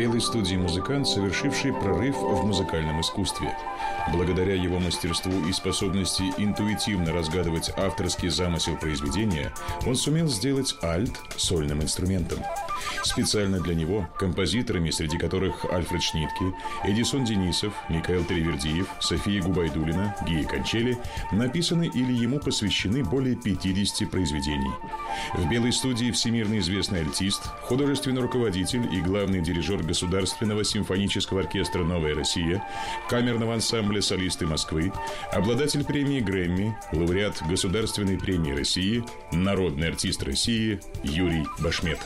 Белый студии музыкант, совершивший прорыв в музыкальном искусстве. Благодаря его мастерству и способности интуитивно разгадывать авторский замысел произведения, он сумел сделать альт сольным инструментом. Специально для него композиторами, среди которых Альфред Шнитке, Эдисон Денисов, Михаил Теревердиев, София Губайдулина, Гия Кончели, написаны или ему посвящены более 50 произведений. В «Белой студии» всемирно известный альтист, художественный руководитель и главный дирижер Государственного симфонического оркестра «Новая Россия», камерного ансамбля «Солисты Москвы», обладатель премии Грэмми, лауреат Государственной премии России, народный артист России Юрий Башмет.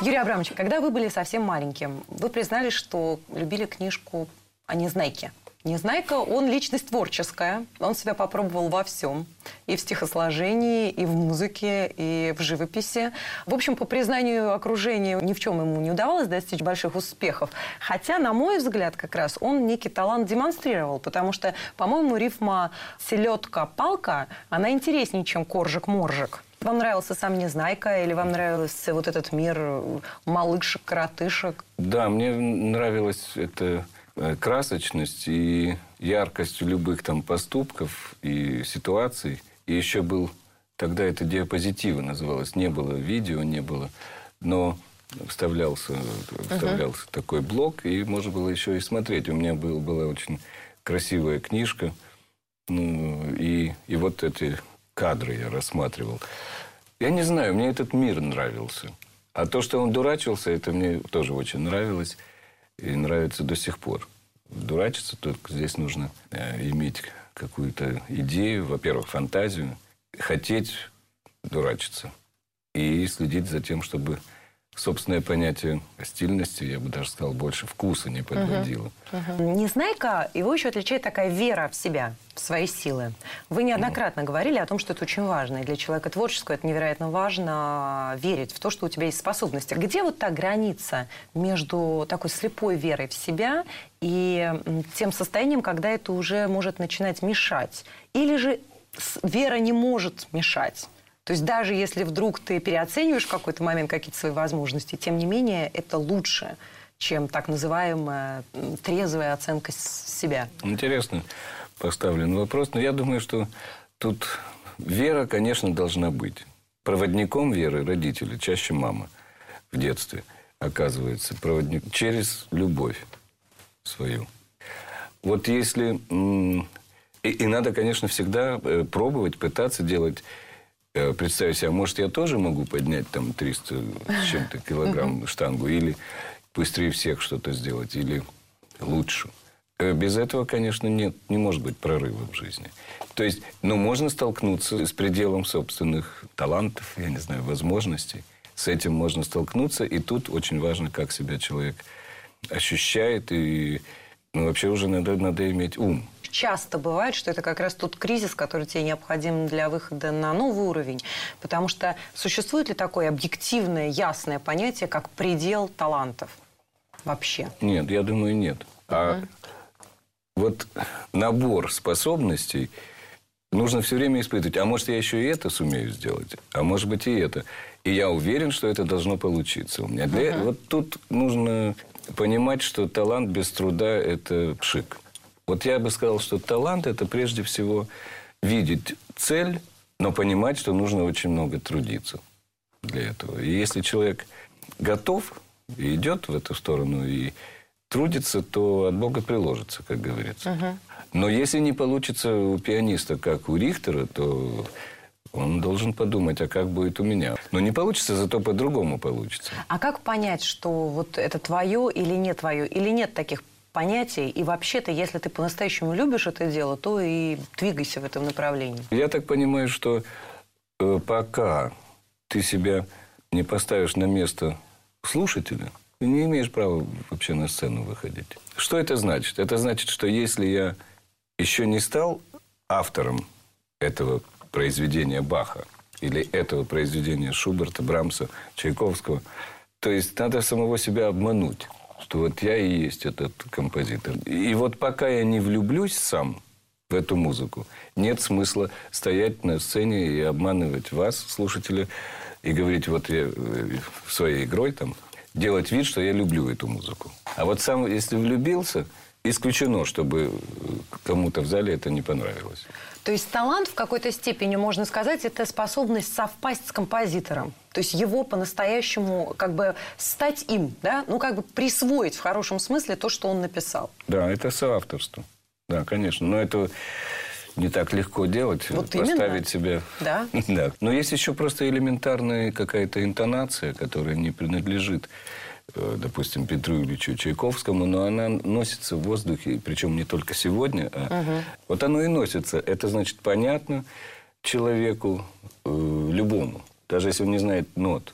Юрий Абрамович, когда вы были совсем маленьким, вы признали, что любили книжку о Незнайке. Незнайка, он личность творческая, он себя попробовал во всем. И в стихосложении, и в музыке, и в живописи. В общем, по признанию окружения, ни в чем ему не удавалось достичь больших успехов. Хотя, на мой взгляд, как раз он некий талант демонстрировал, потому что, по-моему, рифма «селедка-палка», она интереснее, чем «коржик-моржик». Вам нравился сам Незнайка или вам нравился вот этот мир малышек, коротышек? Да, мне нравилась эта э, красочность и яркость любых там поступков и ситуаций. И еще был, тогда это диапозитивы называлось, не было видео, не было, но вставлялся, вставлялся uh-huh. такой блок, и можно было еще и смотреть. У меня был, была очень красивая книжка, ну, и, и вот эти кадры я рассматривал. Я не знаю, мне этот мир нравился. А то, что он дурачился, это мне тоже очень нравилось. И нравится до сих пор. Дурачиться только здесь нужно э, иметь какую-то идею, во-первых, фантазию, хотеть дурачиться и следить за тем, чтобы собственное понятие стильности, я бы даже сказал, больше вкуса не подводило. Uh-huh. Uh-huh. Незнайка, его еще отличает такая вера в себя, в свои силы. Вы неоднократно uh-huh. говорили о том, что это очень важно. И для человека творческого это невероятно важно верить в то, что у тебя есть способности. Где вот та граница между такой слепой верой в себя и тем состоянием, когда это уже может начинать мешать? Или же вера не может мешать? То есть даже если вдруг ты переоцениваешь в какой-то момент какие-то свои возможности, тем не менее это лучше, чем так называемая трезвая оценка себя. Интересно поставлен вопрос. Но я думаю, что тут вера, конечно, должна быть. Проводником веры родители, чаще мама в детстве оказывается, проводник через любовь свою. Вот если... И, и надо, конечно, всегда э, пробовать, пытаться делать представить себе, может, я тоже могу поднять там 300 с чем-то килограмм штангу, или быстрее всех что-то сделать, или лучше. Э, без этого, конечно, нет, не может быть прорыва в жизни. То есть, ну, можно столкнуться с пределом собственных талантов, я не знаю, возможностей. С этим можно столкнуться, и тут очень важно, как себя человек ощущает, и ну, вообще уже надо, надо иметь ум часто бывает, что это как раз тот кризис, который тебе необходим для выхода на новый уровень. Потому что существует ли такое объективное, ясное понятие, как предел талантов вообще? Нет, я думаю, нет. А угу. вот набор способностей нужно все время испытывать. А может, я еще и это сумею сделать? А может быть, и это. И я уверен, что это должно получиться у меня. Для... Вот тут нужно понимать, что талант без труда – это пшик. Вот я бы сказал, что талант – это прежде всего видеть цель, но понимать, что нужно очень много трудиться для этого. И если человек готов и идет в эту сторону и трудится, то от Бога приложится, как говорится. Угу. Но если не получится у пианиста, как у Рихтера, то он должен подумать, а как будет у меня. Но не получится, зато по-другому получится. А как понять, что вот это твое или не твое? Или нет таких понятий. И вообще-то, если ты по-настоящему любишь это дело, то и двигайся в этом направлении. Я так понимаю, что э, пока ты себя не поставишь на место слушателя, ты не имеешь права вообще на сцену выходить. Что это значит? Это значит, что если я еще не стал автором этого произведения Баха или этого произведения Шуберта, Брамса, Чайковского, то есть надо самого себя обмануть что вот я и есть этот композитор. И вот пока я не влюблюсь сам в эту музыку. Нет смысла стоять на сцене и обманывать вас, слушатели, и говорить, вот я э, своей игрой там, делать вид, что я люблю эту музыку. А вот сам, если влюбился, исключено, чтобы э, кому-то в зале это не понравилось. То есть талант в какой-то степени, можно сказать, это способность совпасть с композитором. То есть его по-настоящему как бы стать им, да? Ну, как бы присвоить в хорошем смысле то, что он написал. Да, это соавторство. Да, конечно. Но это не так легко делать, Вот поставить именно. себя. Да. да. Но есть еще просто элементарная какая-то интонация, которая не принадлежит, допустим, Петру Ильичу Чайковскому, но она носится в воздухе, причем не только сегодня, а вот оно и носится. Это значит понятно человеку э, любому, даже если он не знает нот.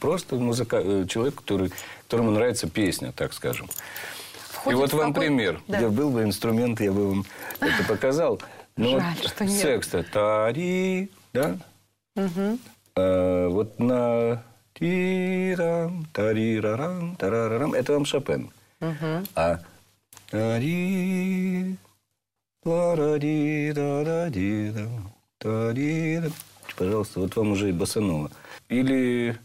Просто музыка, э, человек, который, которому нравится песня, так скажем. Входит и вот вам какой- пример. Да. Я был бы инструмент, я бы вам это показал. Но Жаль, вот что нет. текста тари, да? А, вот на тирам, тарирарам, тарарарам, это вам Шопен. А тари, ларади, да тари, пожалуйста, вот вам уже и босанова. Или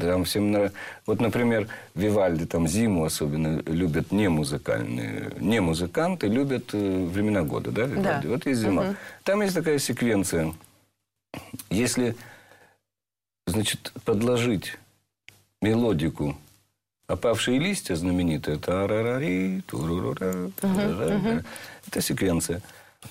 там всем нрав- Вот, например, Вивальди, там зиму особенно любят не музыкальные. Не музыканты любят э, времена года, да, Вивальди? Да. Вот есть зима. Там есть такая секвенция. Если, значит, подложить мелодику. «Опавшие листья» знаменитая, тарарари, турурура, тарарара, это секвенция,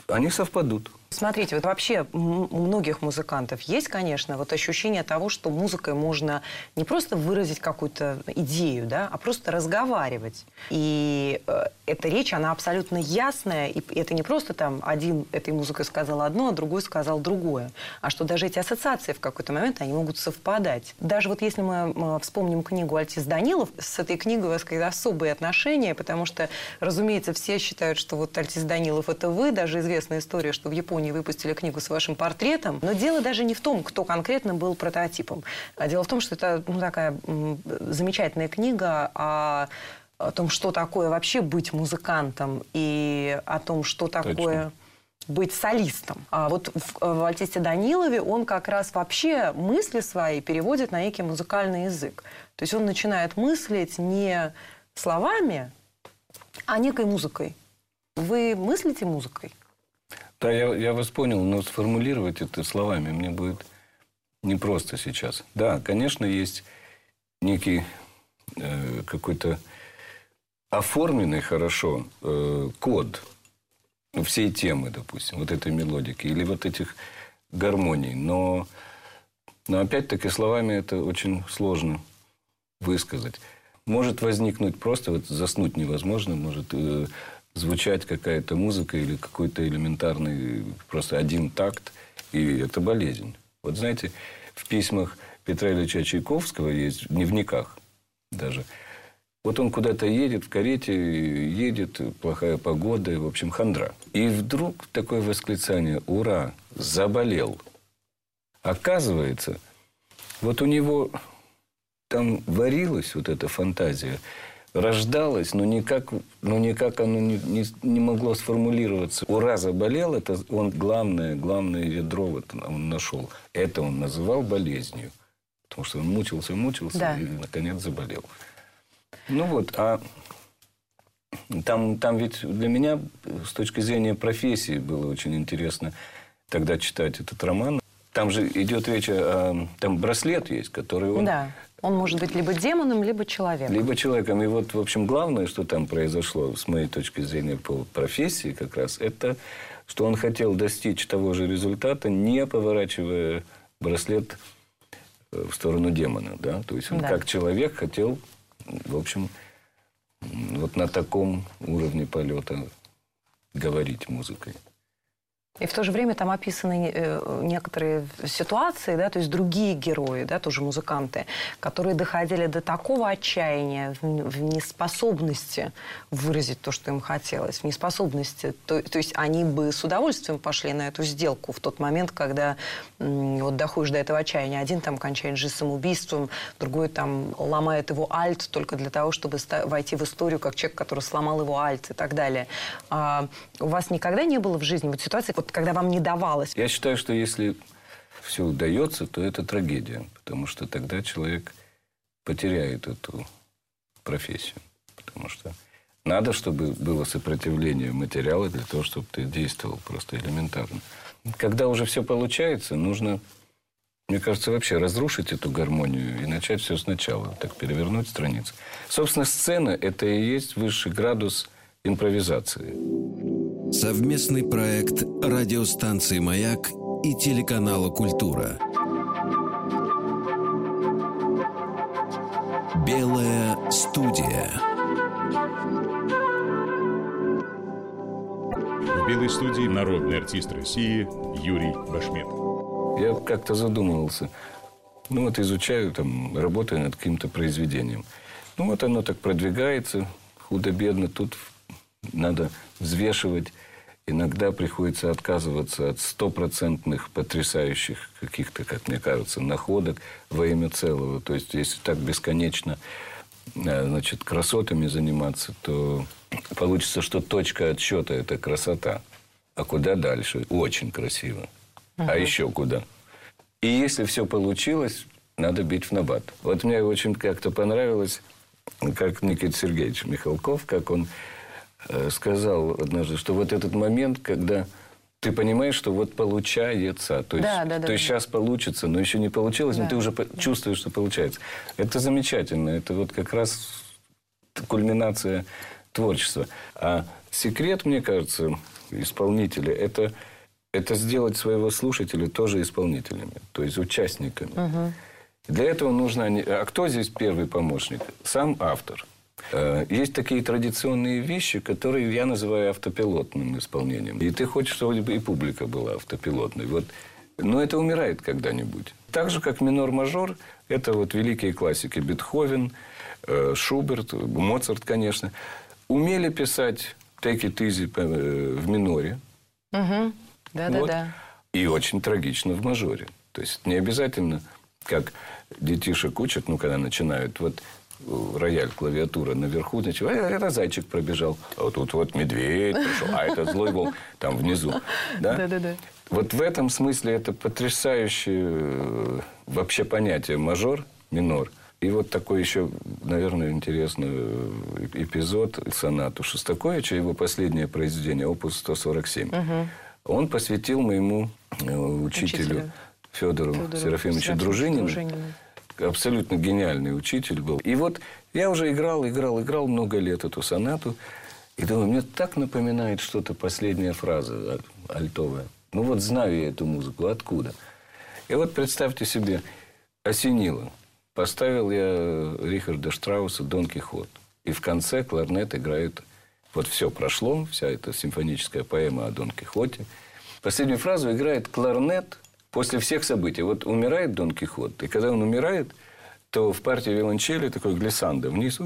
они совпадут. Смотрите, вот вообще у многих музыкантов есть, конечно, вот ощущение того, что музыкой можно не просто выразить какую-то идею, да, а просто разговаривать. И э, эта речь, она абсолютно ясная, и это не просто там один этой музыкой сказал одно, а другой сказал другое, а что даже эти ассоциации в какой-то момент, они могут совпадать. Даже вот если мы вспомним книгу Альтис Данилов, с этой книгой у вас какие-то особые отношения, потому что, разумеется, все считают, что вот Альтис Данилов – это вы, даже известная история, что в Японии выпустили книгу с вашим портретом. Но дело даже не в том, кто конкретно был прототипом. А дело в том, что это ну, такая замечательная книга о о том, что такое вообще быть музыкантом и о том, что такое быть солистом. А вот в, в Альтисте Данилове он как раз вообще мысли свои переводит на некий музыкальный язык. То есть он начинает мыслить не словами, а некой музыкой. Вы мыслите музыкой? Да, я, я вас понял, но сформулировать это словами мне будет непросто сейчас. Да, конечно, есть некий э, какой-то оформленный хорошо э, код всей темы, допустим, вот этой мелодики или вот этих гармоний. Но, но опять-таки словами это очень сложно высказать. Может возникнуть просто, вот заснуть невозможно, может э, звучать какая-то музыка или какой-то элементарный, просто один такт, и это болезнь. Вот знаете, в письмах Петра Ильича Чайковского есть, в дневниках даже, вот он куда-то едет в карете, едет, плохая погода, в общем, хандра. И вдруг такое восклицание «Ура! Заболел!» Оказывается, вот у него там варилась вот эта фантазия, рождалась, но никак, но никак оно не, не, не могло сформулироваться. Ура, заболел, это он главное, главное ядро вот он нашел. Это он называл болезнью. Потому что он мучился, мучился Да. и, наконец, заболел. Ну вот, а там, там ведь для меня с точки зрения профессии было очень интересно тогда читать этот роман. Там же идет речь о... Там браслет есть, который он... Да. Он может быть либо демоном, либо человеком. Либо человеком. И вот, в общем, главное, что там произошло, с моей точки зрения, по профессии как раз, это, что он хотел достичь того же результата, не поворачивая браслет э, в сторону демона. Да? То есть он Да. как человек хотел, в общем, вот на таком уровне полета говорить музыкой. И в то же время там описаны э, некоторые ситуации, да, то есть другие герои, да, тоже музыканты, которые доходили до такого отчаяния в, неспособности выразить то, что им хотелось, в неспособности. То, то есть они бы с удовольствием пошли на эту сделку в тот момент, когда вот доходишь до этого отчаяния. Один там кончает жизнь самоубийством, другой там ломает его альт только для того, чтобы войти в историю как человек, который сломал его альт и так далее. А у вас никогда не было в жизни вот ситуации, вот когда вам не давалось? Я считаю, что если все удается, то это трагедия. Потому что тогда человек потеряет эту профессию. Потому что надо, чтобы было сопротивление материала для того, чтобы ты действовал просто элементарно. Когда уже все получается, нужно, мне кажется, вообще разрушить эту гармонию и начать все сначала, так перевернуть страницу. Собственно, сцена – это и есть высший градус импровизации. Совместный проект радиостанции «Маяк» и телеканала «Культура». Белая студия. В белой студии народный артист России Юрий Башмет. Я как-то задумывался. Ну вот изучаю, там, работаю над каким-то произведением. Ну вот оно так продвигается, худо-бедно. Тут надо взвешивать. Иногда приходится отказываться от стопроцентных потрясающих каких-то, как мне кажется, находок во имя целого. То есть, если так бесконечно э, значит, красотами заниматься, то получится, что точка отсчета – это красота. А куда дальше? Очень красиво. Угу. А еще куда? И если все получилось, надо бить в набат. Вот мне очень как-то понравилось, как Никита Сергеевич Михалков, как он сказал однажды, что вот этот момент, когда ты понимаешь, что вот получается. То есть, да, да, да, то есть да. сейчас получится, но еще не получилось, да. но ты уже да. чувствуешь, что получается. Это замечательно. Это вот как раз кульминация творчества. А секрет, мне кажется, исполнителя это, это сделать своего слушателя тоже исполнителями, то есть участниками. Угу. Для этого нужно... А кто здесь первый помощник? Сам автор. Э, есть такие традиционные вещи, которые я называю автопилотным исполнением. И ты хочешь, чтобы и публика была автопилотной. Вот. Но это умирает когда-нибудь. Так же, как минор-мажор, это вот великие классики Бетховен, э, Шуберт, Моцарт, конечно, умели писать take it easy э, в миноре. Угу. Да, вот. да, да. И очень трагично в мажоре. То есть не обязательно, как детишек учат, ну, когда начинают, вот рояль, клавиатура наверху, значит, а это зайчик пробежал, а тут вот медведь пришел, а это злой волк там внизу. Да? Да, да, да. Вот в этом смысле это потрясающее э, вообще понятие мажор, минор. И вот такой еще, наверное, интересный э, эпизод сонату Шостаковича, его последнее произведение, опус 147. Угу. Он посвятил моему э, учителю, учителю. Федору, Федору Серафимовичу Дружинину. Дружинину абсолютно гениальный учитель был. И вот я уже играл, играл, играл много лет эту сонату. И думаю, мне так напоминает что-то последняя фраза альтовая. Ну вот знаю я эту музыку, откуда? И вот представьте себе, осенило. Поставил я Рихарда Штрауса «Дон Кихот». И в конце кларнет играет... Вот все прошло, вся эта симфоническая поэма о Дон Кихоте. Последнюю фразу играет кларнет после всех событий. Вот умирает Дон Кихот, и когда он умирает, то в партии виолончели такой глиссандо вниз,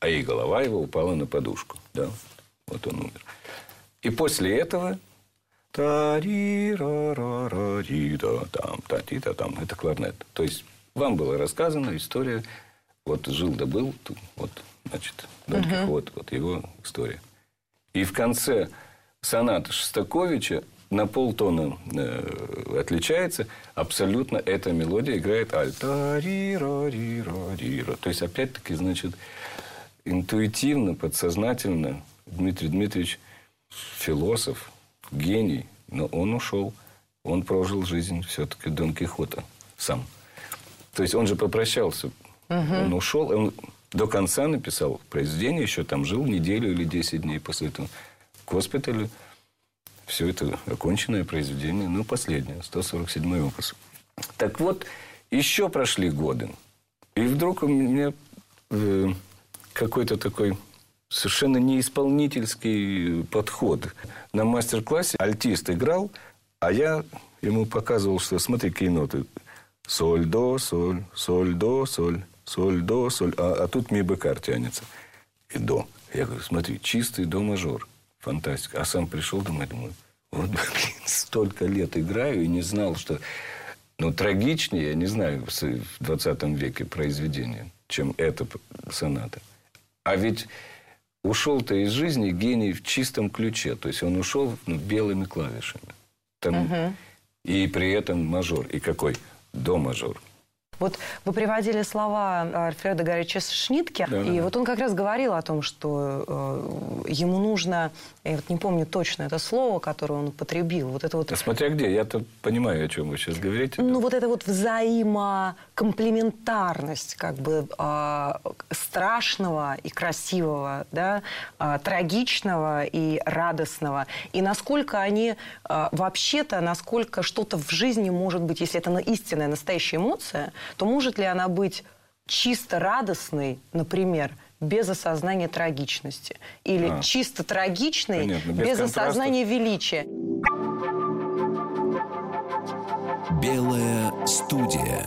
а и голова его упала на подушку. Да, вот он умер. И после этого та ри ра ра ра ри да там та ти та там это кларнет. То есть вам была рассказана история, вот жил да был, вот значит Дон Кихот, вот его история. И в конце соната Шостаковича на полтона э, отличается, абсолютно эта мелодия играет альта ри ра ри ра ри ра То есть, опять-таки, значит, интуитивно, подсознательно Дмитрий Дмитриевич философ, гений, но он ушел. Он прожил жизнь все-таки Дон Кихота сам. То есть он же попрощался. Угу. Он ушел, он до конца написал произведение, еще там жил неделю или 10 дней после этого в госпитале все это оконченное произведение, ну, последнее, 147-й опус. Так вот, еще прошли годы. И вдруг у меня э, какой-то такой совершенно неисполнительский подход. На мастер-классе альтист играл, а я ему показывал, что смотри, какие ноты. Соль, до, соль, соль, до, соль, соль, до, соль. А, а тут ми бекар тянется. И до. Я говорю, смотри, чистый до мажор. Фантастика. А сам пришел домой, думаю, вот, блин, столько лет играю и не знал, что... Ну, трагичнее, я не знаю, в 20 веке произведение, чем эта соната. А ведь ушел-то из жизни гений в чистом ключе. То есть он ушел ну, белыми клавишами. Там, угу. И при этом мажор. И какой? До мажор. Вот вы приводили слова Альфреда Горича Шнитке, да, и да. вот он как раз говорил о том, что э, ему нужно, я вот не помню точно это слово, которое он употребил, вот это вот... А смотря где, я-то понимаю, о чем вы сейчас говорите. Ну, вот это вот взаимокомплементарность, как бы э, страшного и красивого, да, э, трагичного и радостного, и насколько они э, вообще-то, насколько что-то в жизни может быть, если это истинная, настоящая эмоция, то может ли она быть чисто радостной, например, без осознания трагичности? Или а, чисто трагичной, понятно, без, без осознания величия? Белая студия.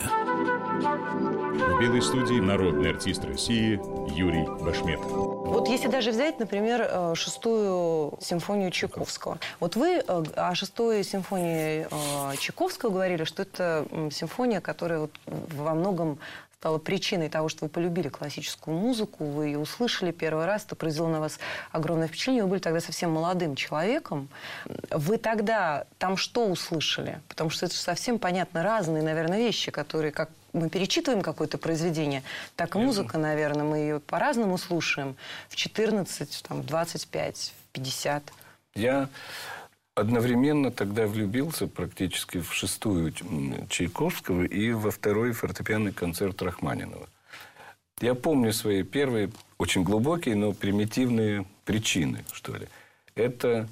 Белой студии народный артист России Юрий Башмет. Вот если даже взять, например, э, шестую симфонию Чайковского. Вот вы э, о шестой симфонии э, Чайковского говорили, что это симфония, которая вот во многом стала причиной того, что вы полюбили классическую музыку, вы ее услышали первый раз, это произвело на вас огромное впечатление. Вы были тогда совсем молодым человеком. Вы тогда там что услышали? Потому что это совсем, понятно, разные, наверное, вещи, которые, как мы перечитываем какое-то произведение, так и музыка, наверное, мы ее по-разному слушаем. В 14, там, в 25, в 50. Я одновременно тогда влюбился практически в шестую Чайковского и во второй фортепианный концерт Рахманинова. Я помню свои первые, очень глубокие, но примитивные причины, что ли. Это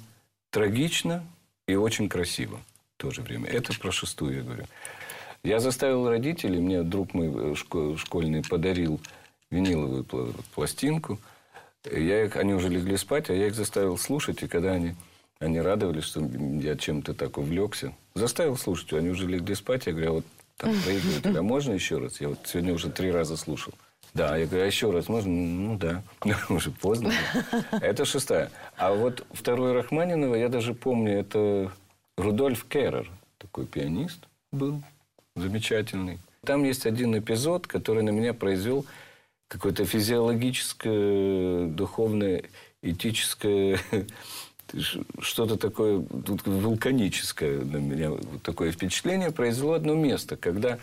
трагично и очень красиво в то же время. Это про шестую я говорю. Я заставил родителей, мне друг мой э, школьный подарил виниловую пластинку. Я их, они уже легли спать, а я их заставил слушать, и когда они, они радовались, что я чем-то так увлекся, заставил слушать, они уже легли спать, я говорю, а вот так проигрывают, а можно еще раз? Я вот сегодня уже три раза слушал. Да, я говорю, а еще раз можно? Ну да, уже поздно. Это шестая. А вот второй Рахманинова, я даже помню, это Рудольф Керрер, такой пианист был замечательный. Там есть один эпизод, который на меня произвел какое-то физиологическое, духовное, этическое, что-то такое вулканическое на меня. Вот такое впечатление произвело одно место, когда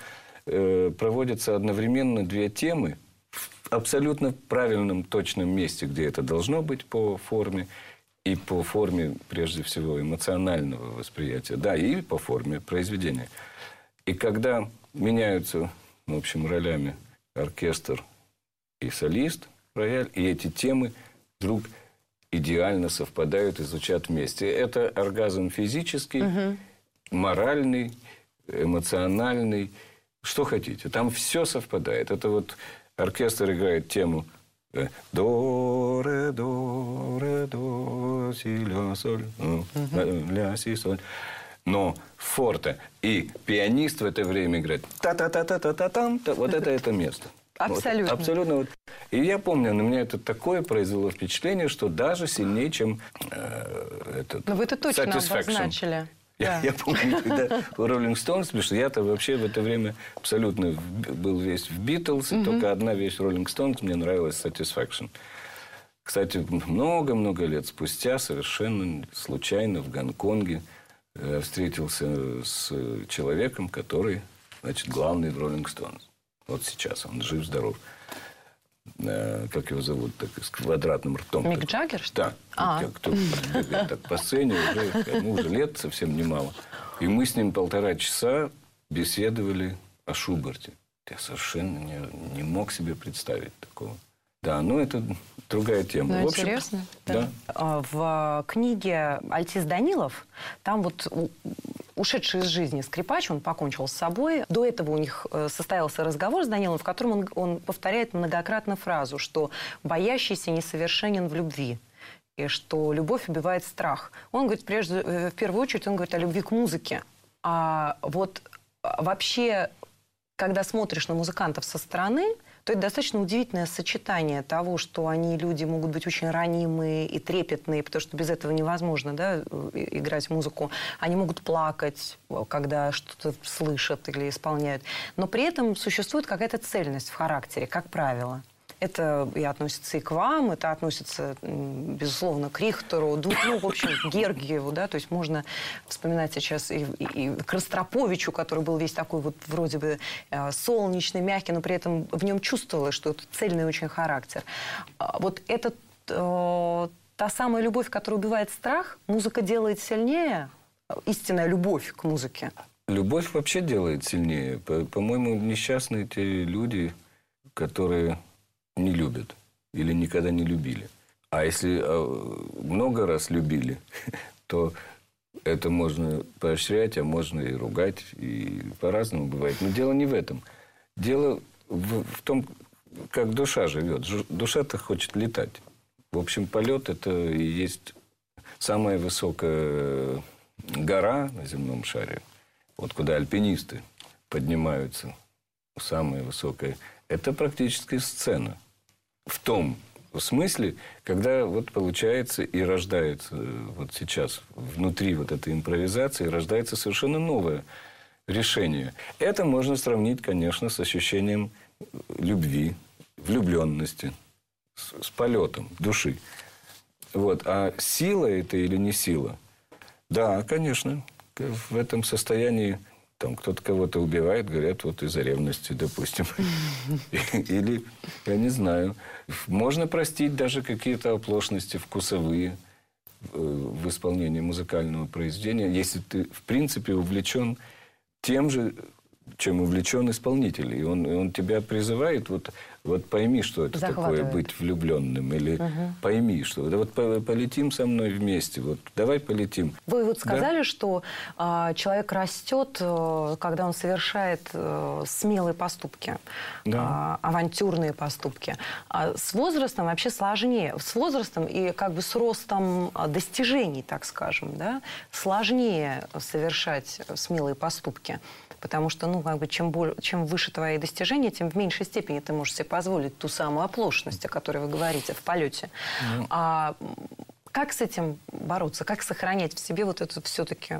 э, проводятся одновременно две темы в абсолютно правильном, точном месте, где это должно быть по форме, и по форме, прежде всего, эмоционального восприятия, да, и по форме произведения – и когда меняются, в общем, ролями оркестр и солист, рояль, и эти темы вдруг идеально совпадают и звучат вместе. Это оргазм физический, угу. моральный, эмоциональный, что хотите. Там все совпадает. Это вот оркестр играет тему э, до, ре, до, ре, до, си, ля, соль, ну, ля, си, соль но форте и пианист в это время играет та-та-та-та-та-там, вот это это место. Абсолютно. Вот, абсолютно. И я помню, на меня это такое произвело впечатление, что даже сильнее, чем э, этот Но вы это точно обозначили. Я, да. я помню, когда у Роллинг Стоунс, потому что я-то вообще в это время абсолютно был весь в Битлз, угу. только одна вещь Роллинг Стоунс мне нравилась Satisfaction. Кстати, много-много лет спустя, совершенно случайно в Гонконге, встретился с человеком, который, значит, главный в Роллинг Стоунс. Вот сейчас он жив-здоров. Э, как его зовут, так, с квадратным ртом. Мик Джаггер? Да. А. Кто бегает так по сцене, уже, ему уже лет совсем немало. И мы с ним полтора часа беседовали о Шуберте. Я совершенно не, не мог себе представить такого. Да, ну это другая тема. Ну, общем, интересно. Да. да. А, в книге Альтис Данилов там вот ушедший из жизни скрипач, он покончил с собой. До этого у них э, состоялся разговор с Данилом, в котором он, он повторяет многократно фразу, что «боящийся несовершенен в любви» и что любовь убивает страх. Он говорит, прежде, э, в первую очередь, он говорит о любви к музыке. А вот а, вообще, когда смотришь на музыкантов со стороны, то это достаточно удивительное сочетание того, что они люди могут быть очень ранимые и трепетные, потому что без этого невозможно да, играть музыку. Они могут плакать, когда что-то слышат или исполняют. Но при этом существует какая-то цельность в характере, как правило. Это и относится и к вам, это относится, безусловно, к Рихтеру, ну, в общем, к Гергиеву, да, то есть можно вспоминать сейчас и, и, и к Ростроповичу, который был весь такой вот вроде бы э, солнечный, мягкий, но при этом в нем чувствовалось, что это цельный очень характер. А вот это э, та самая любовь, которая убивает страх, музыка делает сильнее, истинная любовь к музыке. Любовь вообще делает сильнее. По-моему, несчастные те люди, которые не любят или никогда не любили. А если а, много раз любили, то это можно поощрять, а можно и ругать, и по-разному бывает. Но дело не в этом. Дело в, в том, как душа живет. Душа-то хочет летать. В общем, полет – это и есть самая высокая гора на земном шаре. Вот куда альпинисты поднимаются, самая высокая. Это практически сцена в том смысле, когда вот получается и рождается э, вот сейчас внутри вот этой импровизации рождается совершенно новое решение. Это можно сравнить, конечно, с ощущением любви, влюбленности, с, с полетом души. Вот. А сила это или не сила? Да, конечно. В этом состоянии там кто-то кого-то убивает, говорят, вот из-за ревности, допустим. Или, я не знаю. Можно простить даже какие-то оплошности вкусовые э, в исполнении музыкального произведения, если ты, в принципе, увлечен тем же, чем увлечен исполнитель. И он, и он тебя призывает вот вот пойми, что это такое быть влюбленным, или угу. пойми, что да вот полетим со мной вместе, вот давай полетим. Вы вот сказали, да? что э, человек растет, э, когда он совершает э, смелые поступки, да. э, авантюрные поступки. А с возрастом вообще сложнее, с возрастом и как бы с ростом достижений, так скажем, да, сложнее совершать смелые поступки. Потому что, ну, как бы, чем, более, чем выше твои достижения, тем в меньшей степени ты можешь себе позволить ту самую оплошность, о которой вы говорите в полете. Mm. А как с этим бороться? Как сохранять в себе вот эту все-таки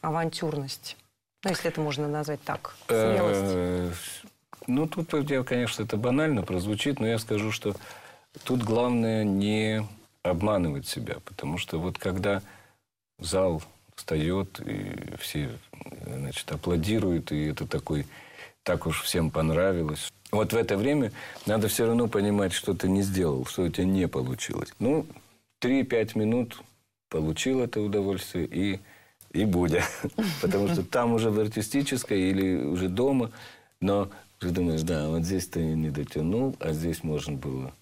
авантюрность? Ну, если это можно назвать так. Смелость. Э, ну, тут, конечно, это банально прозвучит, но я скажу, что тут главное не обманывать себя. Потому что вот когда зал встает, и все значит, аплодируют, и это такой, так уж всем понравилось. Вот в это время надо все равно понимать, что ты не сделал, что у тебя не получилось. Ну, 3-5 минут получил это удовольствие и, и будя. Потому что там уже в артистической или уже дома, но ты думаешь, да, вот здесь ты не дотянул, а здесь можно было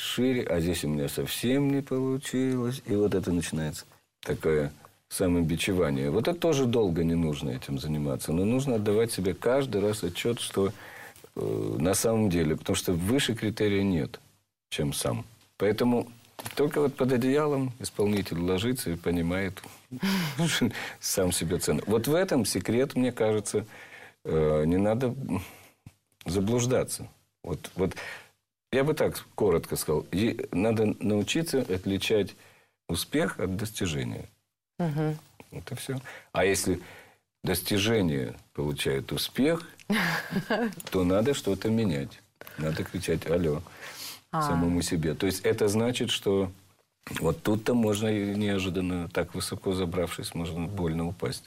шире, а здесь у меня совсем не получилось. И вот это начинается такое самобичевание. Вот это тоже долго не нужно этим заниматься. Но нужно отдавать себе каждый раз отчет, что э, на самом деле, потому что выше критерия нет, чем сам. Поэтому только вот под одеялом исполнитель ложится и понимает сам себе цену. Вот в этом секрет, мне кажется, э, не надо заблуждаться. Вот, вот я бы так коротко сказал. Надо научиться отличать успех от достижения. Угу. Это все. А если достижение получает успех, то надо что-то менять. Надо кричать «Алло» а. самому себе. То есть это значит, что вот тут-то можно неожиданно, так высоко забравшись, можно больно упасть.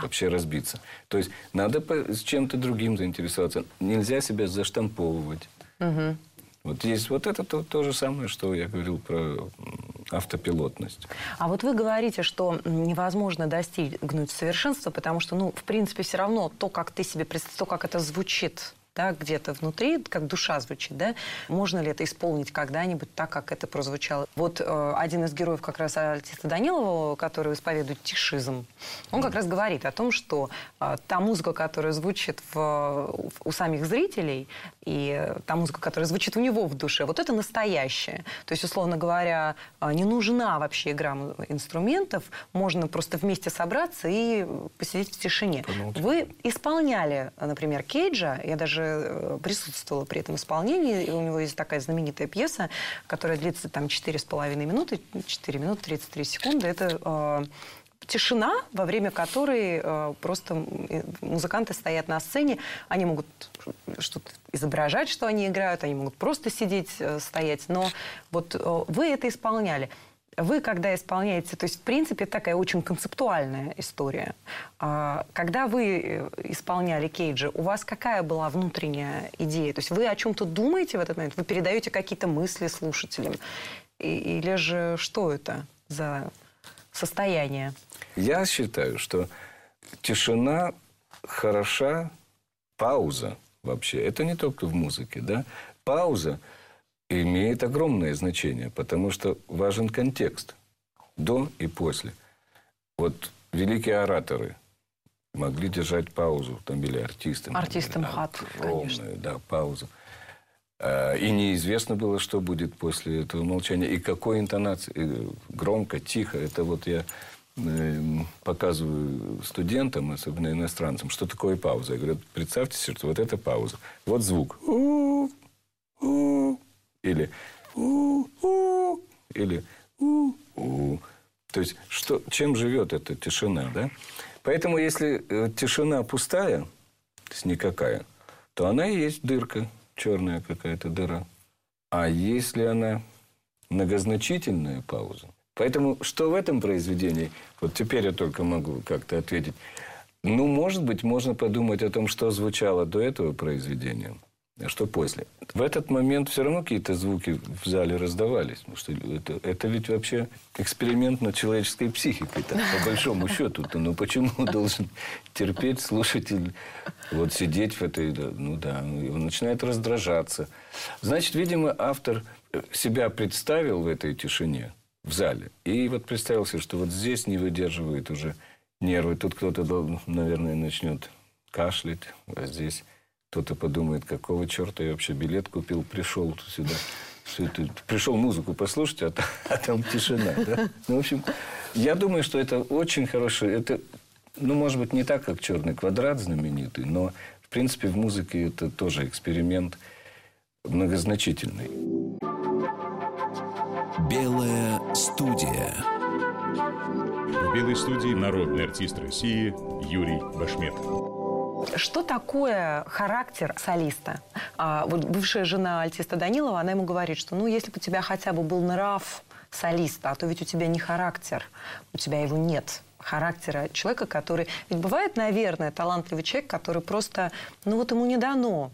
Вообще разбиться. То есть надо с чем-то другим заинтересоваться. Нельзя себя заштамповывать. Угу. Вот есть вот это то, то же самое, что я говорил про автопилотность. А вот вы говорите, что невозможно достигнуть совершенства, потому что, ну, в принципе, все равно то, как ты себе представляешь, то, как это звучит да, где-то внутри, как душа звучит, да, можно ли это исполнить когда-нибудь так, как это прозвучало. Вот э, один из героев как раз артиста Данилова, который исповедует тишизм, он как раз говорит о том, что э, та музыка, которая звучит в, в, у самих зрителей, и та музыка, которая звучит у него в душе, вот это настоящее. То есть, условно говоря, э, не нужна вообще игра инструментов, можно просто вместе собраться и посидеть в тишине. Вы исполняли, например, Кейджа, я даже Э, присутствовала при этом исполнении. И у него есть такая знаменитая пьеса, которая длится там 4,5 минуты, 4 минуты 33 секунды. Это э, тишина, во время которой э, просто музыканты стоят на сцене, они могут что-то изображать, что они играют, они могут просто сидеть, э, стоять, но вот э, вы это исполняли. Вы, когда исполняете, то есть, в принципе, такая очень концептуальная история. А, когда вы э, исполняли Кейджа, у вас какая была внутренняя идея? То есть вы о чем-то думаете в этот момент? Вы передаете какие-то мысли слушателям? Или же что это за состояние? Я считаю, что тишина хороша, пауза вообще. Это не только в музыке, да? Пауза – имеет огромное значение, потому что важен контекст до и после. Вот великие ораторы могли держать паузу, там были артисты. Артистам хат, Огромную, да, паузу. А, и неизвестно было, что будет после этого молчания. И какой интонации. Громко, тихо. Это вот я эм, показываю студентам, особенно иностранцам, что такое пауза. Я говорю, представьте себе, что вот это пауза. Вот звук. Или у-у, или у-у. То есть, что, чем живет эта тишина, да? Поэтому, если э, тишина пустая, то есть никакая, то она и есть дырка, черная какая-то дыра. А если она многозначительная пауза, Поэтому что в этом произведении, вот теперь я только могу как-то ответить. Ну, может быть, можно подумать о том, что звучало до этого произведения. А что после? В этот момент все равно какие-то звуки в зале раздавались. Потому что это, это ведь вообще эксперимент над человеческой психикой, так, по большому счету. -то. Ну, почему должен терпеть слушатель, вот сидеть в этой... Ну да, он начинает раздражаться. Значит, видимо, автор себя представил в этой тишине, в зале. И вот представился, что вот здесь не выдерживает уже нервы. Тут кто-то, наверное, начнет кашлять, а здесь кто-то подумает, какого черта я вообще билет купил, пришел сюда. Все это, пришел музыку послушать, а, а там тишина. Да? Ну, в общем, я думаю, что это очень хорошее. Это, ну, может быть, не так, как черный квадрат знаменитый, но, в принципе, в музыке это тоже эксперимент многозначительный. Белая студия. В белой студии народный артист России Юрий Башмет. Что такое характер солиста? А, вот бывшая жена альтиста Данилова, она ему говорит, что ну, если бы у тебя хотя бы был нрав солиста, а то ведь у тебя не характер, у тебя его нет характера человека, который... Ведь бывает, наверное, талантливый человек, который просто... Ну вот ему не дано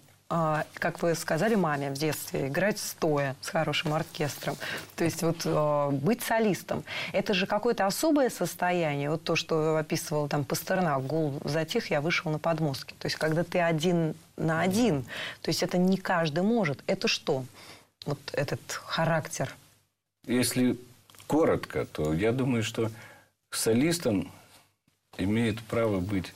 как вы сказали маме в детстве, играть стоя с хорошим оркестром. То есть вот а, быть солистом. Это же какое-то особое состояние. Вот то, что описывал там Пастернак, гул затих, я вышел на подмостки. То есть когда ты один на один. То есть это не каждый может. Это что? Вот этот характер. Если коротко, то я думаю, что солистом имеет право быть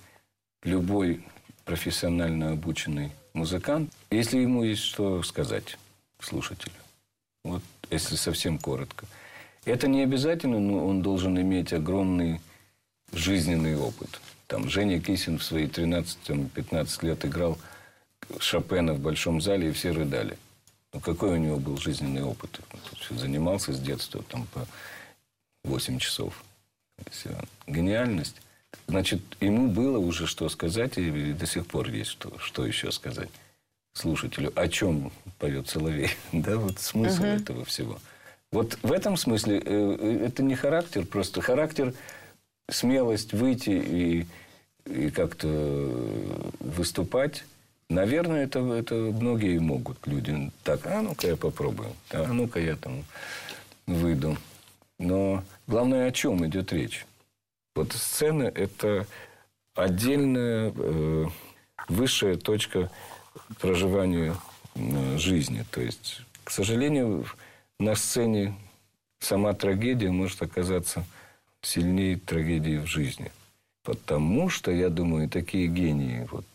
любой профессионально обученный музыкант, если ему есть что сказать слушателю. Вот если совсем коротко. Это не обязательно, но он должен иметь огромный жизненный опыт. Там Женя Кисин в свои 13-15 лет играл Шопена в большом зале, и все рыдали. Ну, какой у него был жизненный опыт? Занимался с детства там по 8 часов. Все. Гениальность. Значит, ему было уже что сказать, и до сих пор есть что, что еще сказать слушателю. О чем поет Соловей? да, вот смысл uh-huh. этого всего. Вот в этом смысле э, это не характер, просто характер, смелость выйти и, и как-то выступать. Наверное, это, это многие могут люди. Так, а ну-ка я попробую. А ну-ка я там выйду. Но главное, о чем идет речь. Вот сцена – это отдельная э, высшая точка проживанию э, жизни. То есть, к сожалению, на сцене сама трагедия может оказаться сильнее трагедии в жизни. Потому что, я думаю, такие гении, вот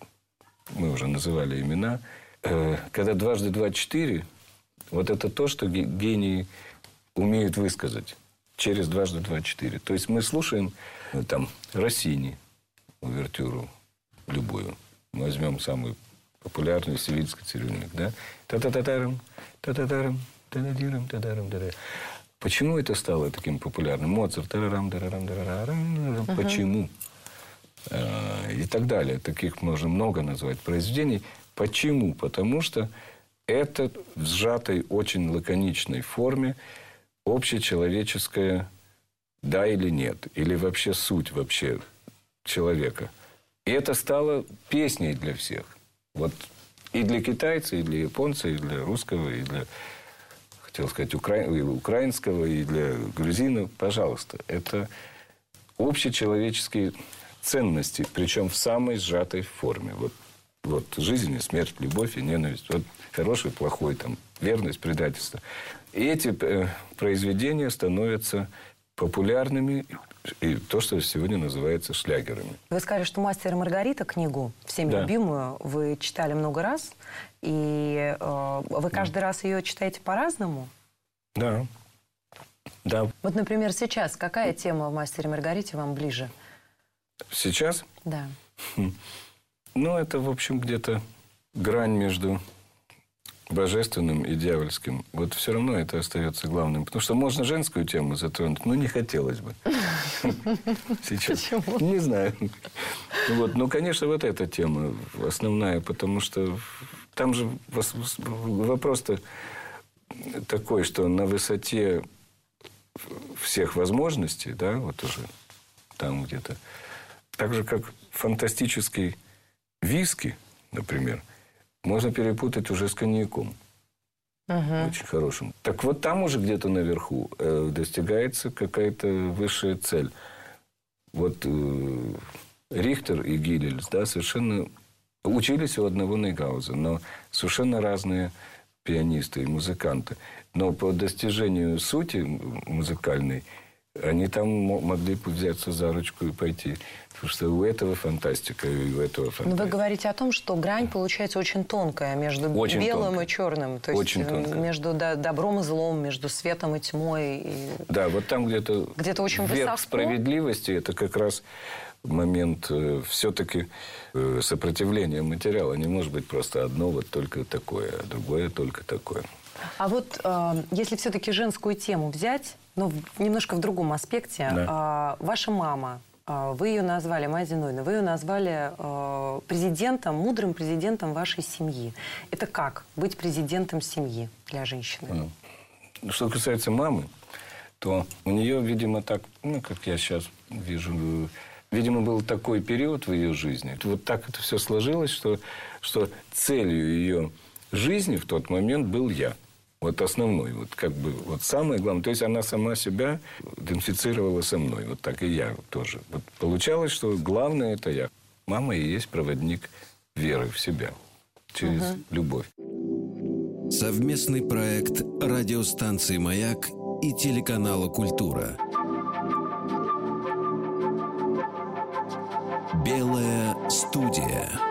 мы уже называли имена, э, когда дважды два четыре, вот это то, что гении умеют высказать через дважды два четыре. То есть мы слушаем э, там Россини, увертюру любую. Мы возьмем самый популярный севильский цирюльник, да? Та-та-та-тарам, та-та-тарам, та-та-дирам, та-тарам, та Почему это стало таким популярным? Моцарт, тарарам, тарарам, тарарам, почему? Э, и так далее. Таких можно много назвать произведений. Почему? Потому что это в сжатой, очень лаконичной форме общечеловеческое да или нет, или вообще суть вообще человека. И это стало песней для всех. Вот и для китайца, и для японца, и для русского, и для, хотел сказать, укра... и украинского, и для грузина. Пожалуйста, это общечеловеческие ценности, причем в самой сжатой форме. Вот, вот жизнь и смерть, любовь и ненависть. Вот хороший, плохой, там, верность, предательство. И эти э, произведения становятся популярными и то, что сегодня называется шлягерами. Вы сказали, что «Мастер и Маргарита» книгу, всеми да. любимую, вы читали много раз. И э, вы каждый да. раз ее читаете по-разному? Да. Да. Вот, например, сейчас какая тема в «Мастере и Маргарите» вам ближе? Сейчас? Да. Хм. Ну, это, в общем, где-то грань между божественным и дьявольским. Вот все равно это остается главным. Потому что можно женскую тему затронуть, но не хотелось бы. Сейчас. Почему? Не знаю. Вот. Но, конечно, вот эта тема основная, потому что там же вопрос-то такой, что на высоте всех возможностей, да, вот уже там где-то, так же, как фантастический виски, например – можно перепутать уже с коньяком. Угу. Очень хорошим. Так вот там уже где-то наверху э, достигается какая-то высшая цель. Вот э, Рихтер и Гилельс, да, совершенно учились у одного Нейгауза, но совершенно разные пианисты и музыканты. Но по достижению сути музыкальной – они там могли бы взяться за ручку и пойти. Потому что у этого фантастика, и у этого фантастика. Но вы говорите о том, что грань получается очень тонкая между очень белым тонкая. и черным. То очень есть тонкая. между добром и злом, между светом и тьмой. И... Да, вот там где-то где-то очень верх высоко. справедливости, это как раз момент э, все-таки э, сопротивления материала. Не может быть просто одно вот только такое, а другое только такое. А вот э, если все-таки женскую тему взять, но немножко в другом аспекте. Да. А, ваша мама, а, вы ее назвали, Майя Зиновьевна, вы ее назвали а, президентом, мудрым президентом вашей семьи. Это как быть президентом семьи для женщины? Ну, что касается мамы, то у нее, видимо, так, ну, как я сейчас вижу, видимо, был такой период в ее жизни. Вот так это все сложилось, что, что целью ее жизни в тот момент был я. Вот основной, вот как бы, вот самое главное. То есть она сама себя идентифицировала со мной. Вот так и я тоже. Вот получалось, что главное это я. Мама и есть проводник веры в себя через угу. любовь. Совместный проект радиостанции «Маяк» и телеканала «Культура». Белая студия.